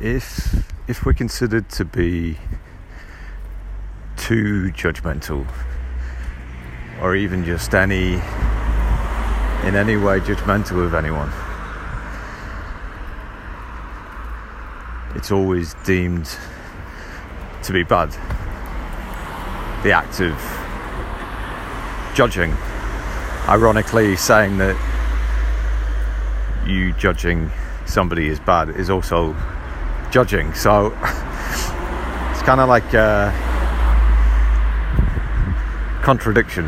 if if we're considered to be too judgmental or even just any in any way judgmental of anyone it's always deemed to be bad. The act of judging ironically saying that you judging somebody is bad is also judging. So it's kind of like a contradiction,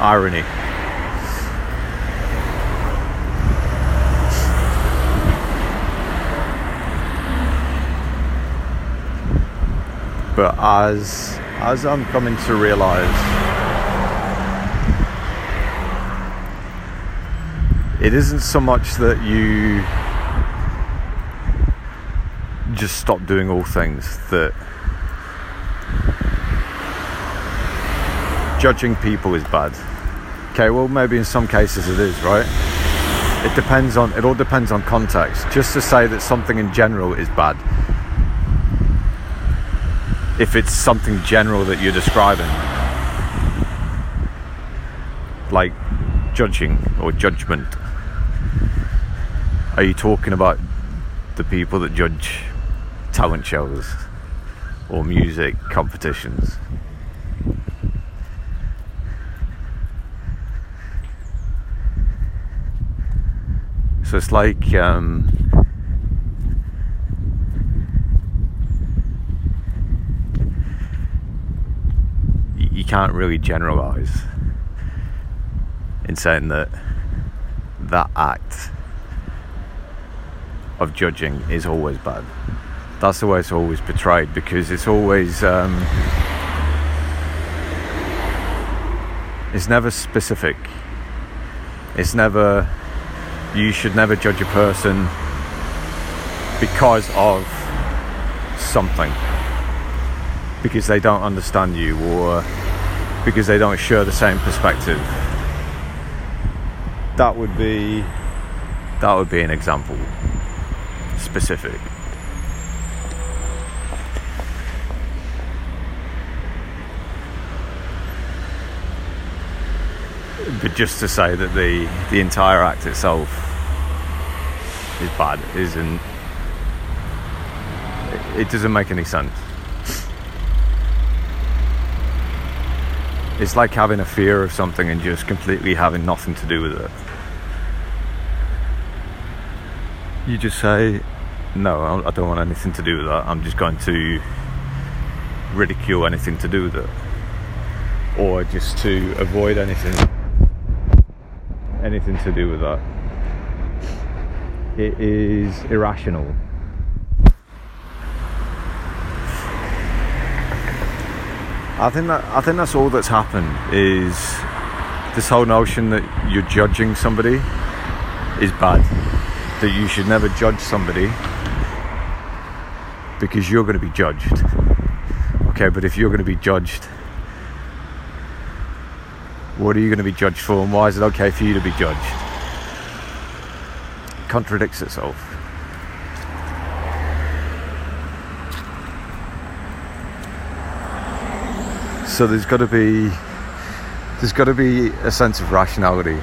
irony. But as as I'm coming to realize it isn't so much that you just stop doing all things that judging people is bad. Okay, well, maybe in some cases it is, right? It depends on, it all depends on context. Just to say that something in general is bad, if it's something general that you're describing, like judging or judgment, are you talking about the people that judge talent shows or music competitions. So it's like um, you can't really generalize in saying that that act of judging is always bad. That's the way it's always portrayed because it's always um, it's never specific. It's never you should never judge a person because of something. Because they don't understand you or because they don't share the same perspective. That would be that would be an example specific. But just to say that the the entire act itself is bad isn't it doesn't make any sense. It's like having a fear of something and just completely having nothing to do with it. You just say no i don't want anything to do with that i'm just going to ridicule anything to do with it or just to avoid anything anything to do with that. It is irrational. I think that I think that's all that's happened is this whole notion that you're judging somebody is bad. That you should never judge somebody because you're going to be judged. Okay, but if you're going to be judged what are you going to be judged for, and why is it okay for you to be judged? It contradicts itself. So there's got to be there's got to be a sense of rationality.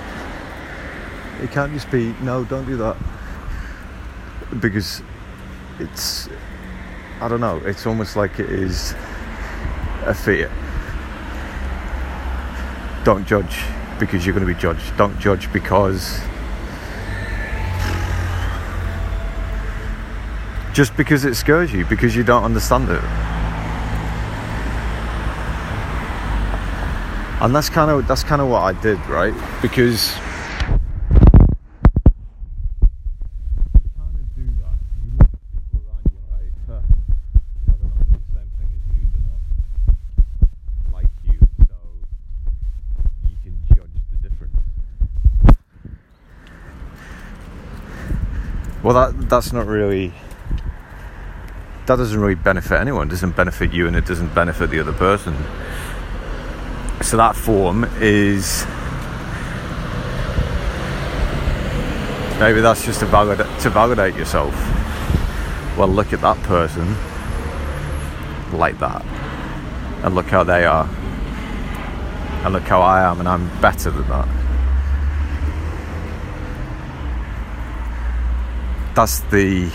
It can't just be no, don't do that because it's I don't know. It's almost like it is a fear don't judge because you're going to be judged. Don't judge because just because it scares you because you don't understand it. And that's kind of that's kind of what I did, right? Because that's not really that doesn't really benefit anyone it doesn't benefit you and it doesn't benefit the other person so that form is Maybe that's just to validate, to validate yourself. Well, look at that person like that. And look how they are. And look how I am, and I'm better than that. That's the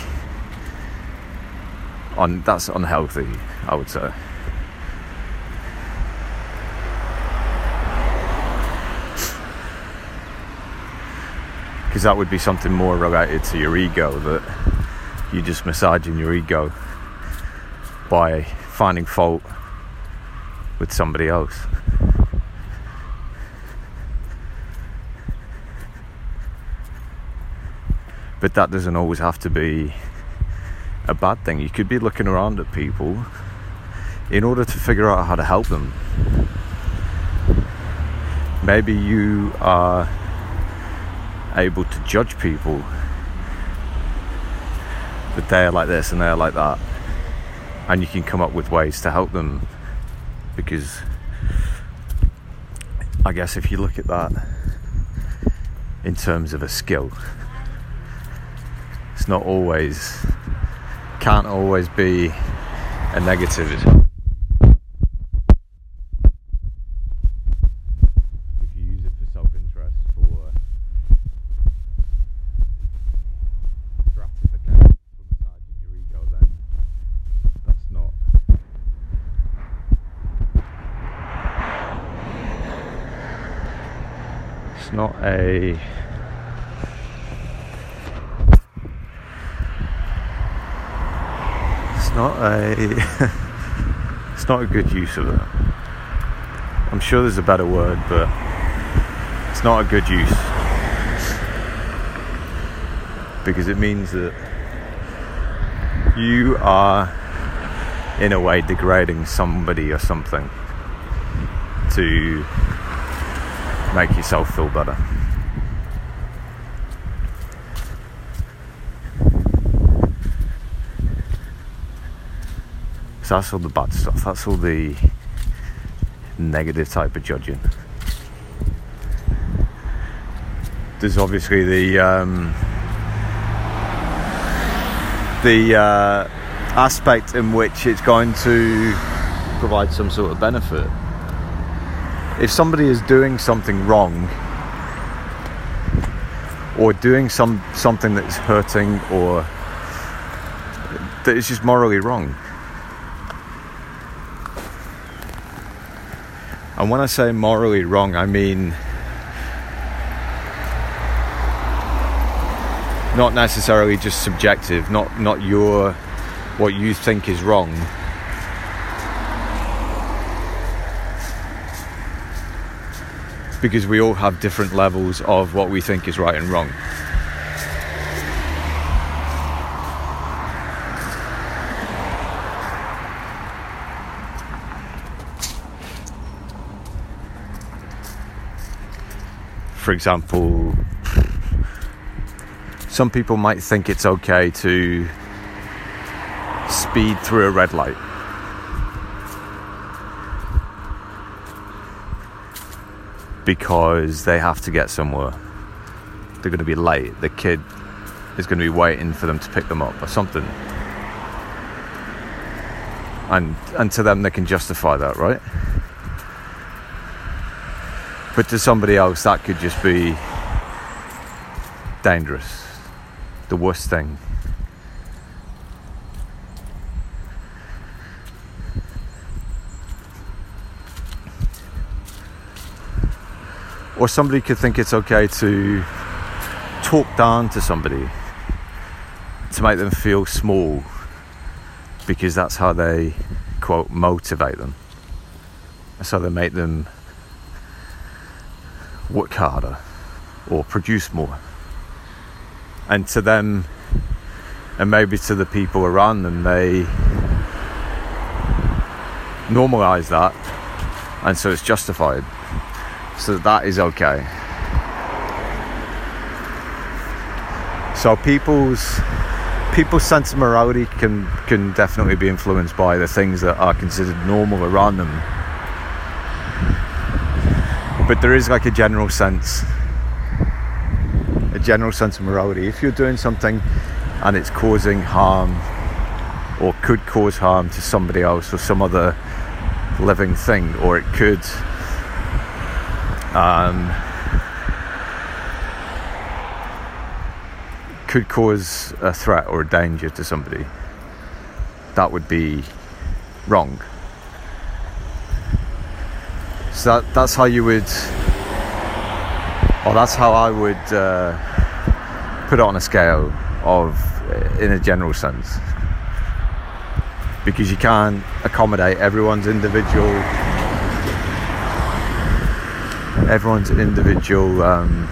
on that's unhealthy, I would say. Because that would be something more related to your ego that you're just massaging your ego by finding fault with somebody else. But that doesn't always have to be a bad thing. You could be looking around at people in order to figure out how to help them. Maybe you are able to judge people that they're like this and they're like that, and you can come up with ways to help them because I guess if you look at that in terms of a skill, it's not always can't always be a negative. If you use it for self-interest, for gratification, for massaging your ego, then that's not. It's not a not a it's not a good use of it. I'm sure there's a better word, but it's not a good use because it means that you are in a way degrading somebody or something to make yourself feel better. So that's all the bad stuff. That's all the negative type of judging. There's obviously the um, the uh, aspect in which it's going to provide some sort of benefit. If somebody is doing something wrong or doing some something that's hurting or that is just morally wrong. And when I say morally wrong, I mean not necessarily just subjective, not not your what you think is wrong. Because we all have different levels of what we think is right and wrong. For example, some people might think it's okay to speed through a red light. Because they have to get somewhere. They're going to be late. The kid is going to be waiting for them to pick them up or something. And, and to them, they can justify that, right? But to somebody else, that could just be dangerous. The worst thing. Or somebody could think it's okay to talk down to somebody to make them feel small because that's how they, quote, motivate them. That's how they make them work harder or produce more. And to them, and maybe to the people around them, they normalize that, and so it's justified. So that is okay. So people's people's sense of morality can can definitely be influenced by the things that are considered normal around them but there is like a general sense a general sense of morality. If you're doing something and it's causing harm or could cause harm to somebody else or some other living thing, or it could um, could cause a threat or a danger to somebody, that would be wrong. That, that's how you would, or that's how I would uh, put it on a scale of, in a general sense because you can't accommodate everyone's individual everyone's individual um,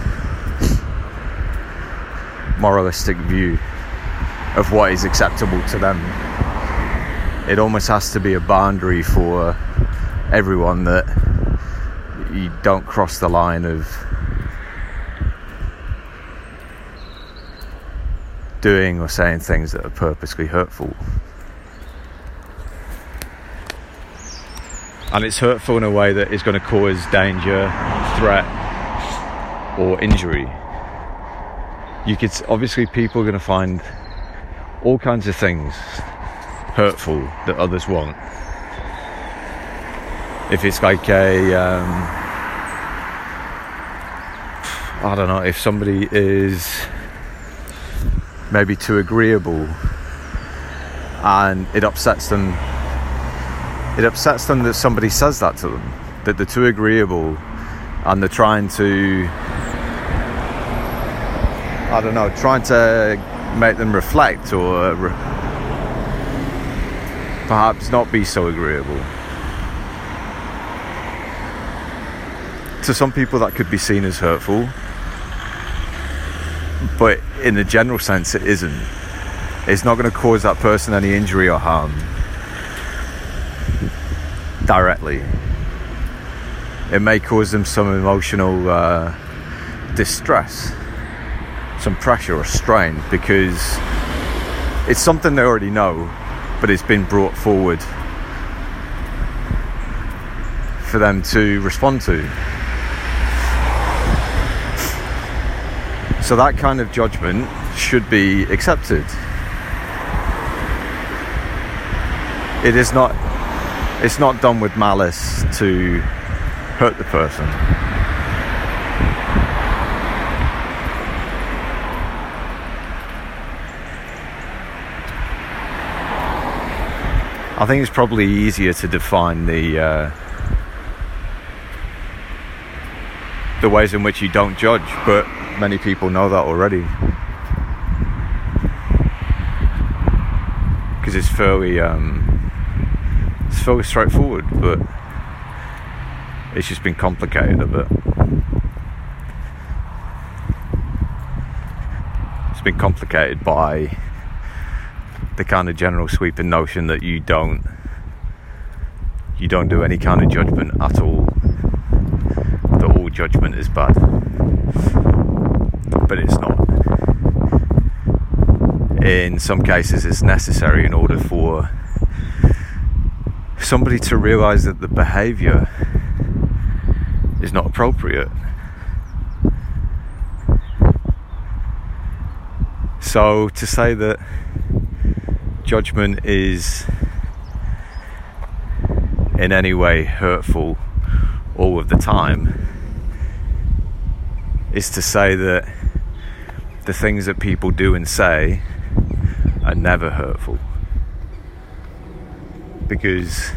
moralistic view of what is acceptable to them. It almost has to be a boundary for everyone that you don't cross the line of doing or saying things that are purposely hurtful. and it's hurtful in a way that is going to cause danger, threat, or injury. You could obviously people are going to find all kinds of things hurtful that others want. If it's like a, um, I don't know, if somebody is maybe too agreeable and it upsets them it upsets them that somebody says that to them, that they're too agreeable and they're trying to, I don't know, trying to make them reflect or re- perhaps not be so agreeable. To some people, that could be seen as hurtful, in a general sense, it isn't. It's not going to cause that person any injury or harm directly. It may cause them some emotional uh, distress, some pressure or strain because it's something they already know, but it's been brought forward for them to respond to. So that kind of judgment should be accepted. It is not it's not done with malice to hurt the person. I think it's probably easier to define the uh, the ways in which you don't judge, but many people know that already because it's fairly um, it's fairly straightforward, but it's just been complicated a bit. It's been complicated by the kind of general sweeping notion that you don't you don't do any kind of judgment at all. That all judgment is bad. But it's not. In some cases it's necessary in order for somebody to realize that the behavior is not appropriate. So to say that judgment is in any way hurtful all of the time is to say that the things that people do and say are never hurtful because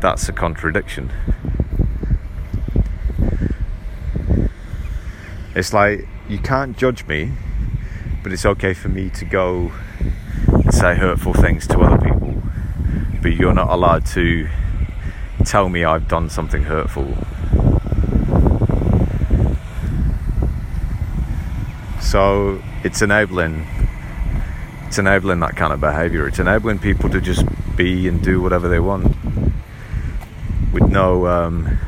that's a contradiction. It's like you can't judge me, but it's okay for me to go and say hurtful things to other people, but you're not allowed to tell me I've done something hurtful. So it's enabling it's enabling that kind of behavior. It's enabling people to just be and do whatever they want with no. Um,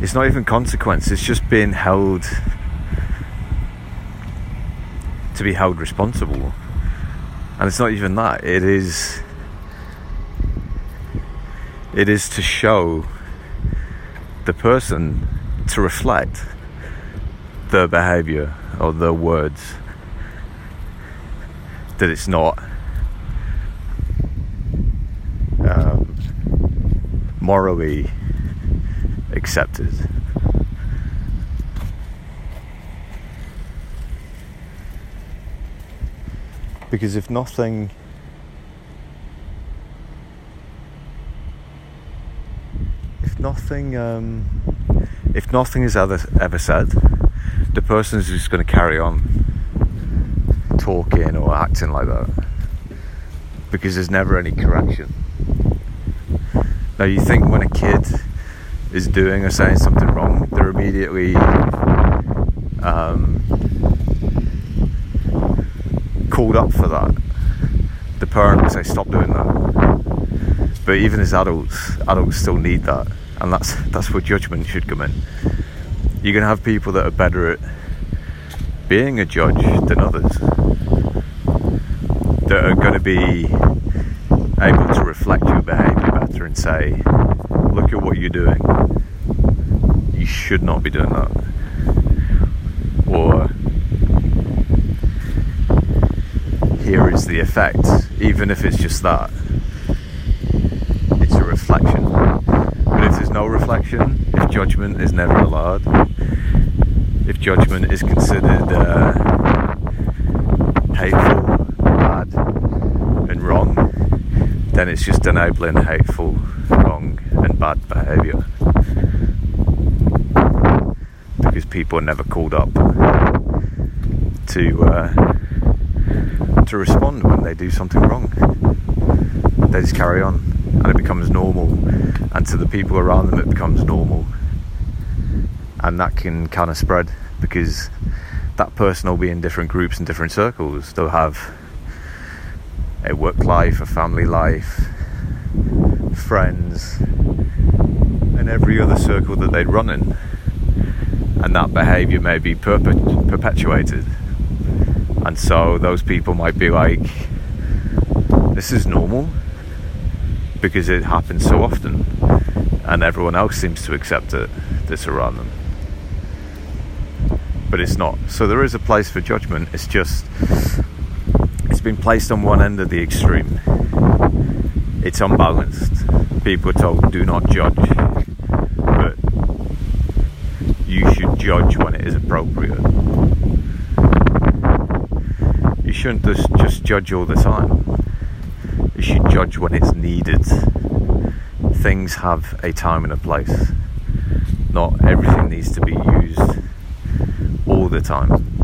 it's not even consequence. It's just being held to be held responsible, and it's not even that. It is. It is to show the person to reflect their behavior or their words. That it's not um, morally accepted. Because if nothing if nothing um, if nothing is ever ever said, the person is just going to carry on talking or acting like that because there's never any correction. Now you think when a kid is doing or saying something wrong, they're immediately um, called up for that. The parents say stop doing that. But even as adults, adults still need that, and that's that's where judgment should come in. You're gonna have people that are better at being a judge than others. That are going to be able to reflect your behaviour better and say, look at what you're doing. You should not be doing that. Or here is the effect, even if it's just that. It's a reflection. No reflection, if judgment is never allowed, if judgment is considered uh, hateful, bad, and wrong, then it's just enabling hateful, wrong, and bad behaviour. Because people are never called up to uh, to respond when they do something wrong. They just carry on, and it becomes normal, and to the people around them, it becomes normal and that can kind of spread because that person will be in different groups and different circles. They'll have a work life, a family life, friends, and every other circle that they'd run in. And that behavior may be perpet- perpetuated. And so those people might be like, this is normal because it happens so often, and everyone else seems to accept it that's around them but it's not. So there is a place for judgment. It's just it's been placed on one end of the extreme. It's unbalanced. People are told do not judge, but you should judge when it is appropriate. You shouldn't just, just judge all the time. You should judge when it's needed. Things have a time and a place. Not everything needs to be used all the time.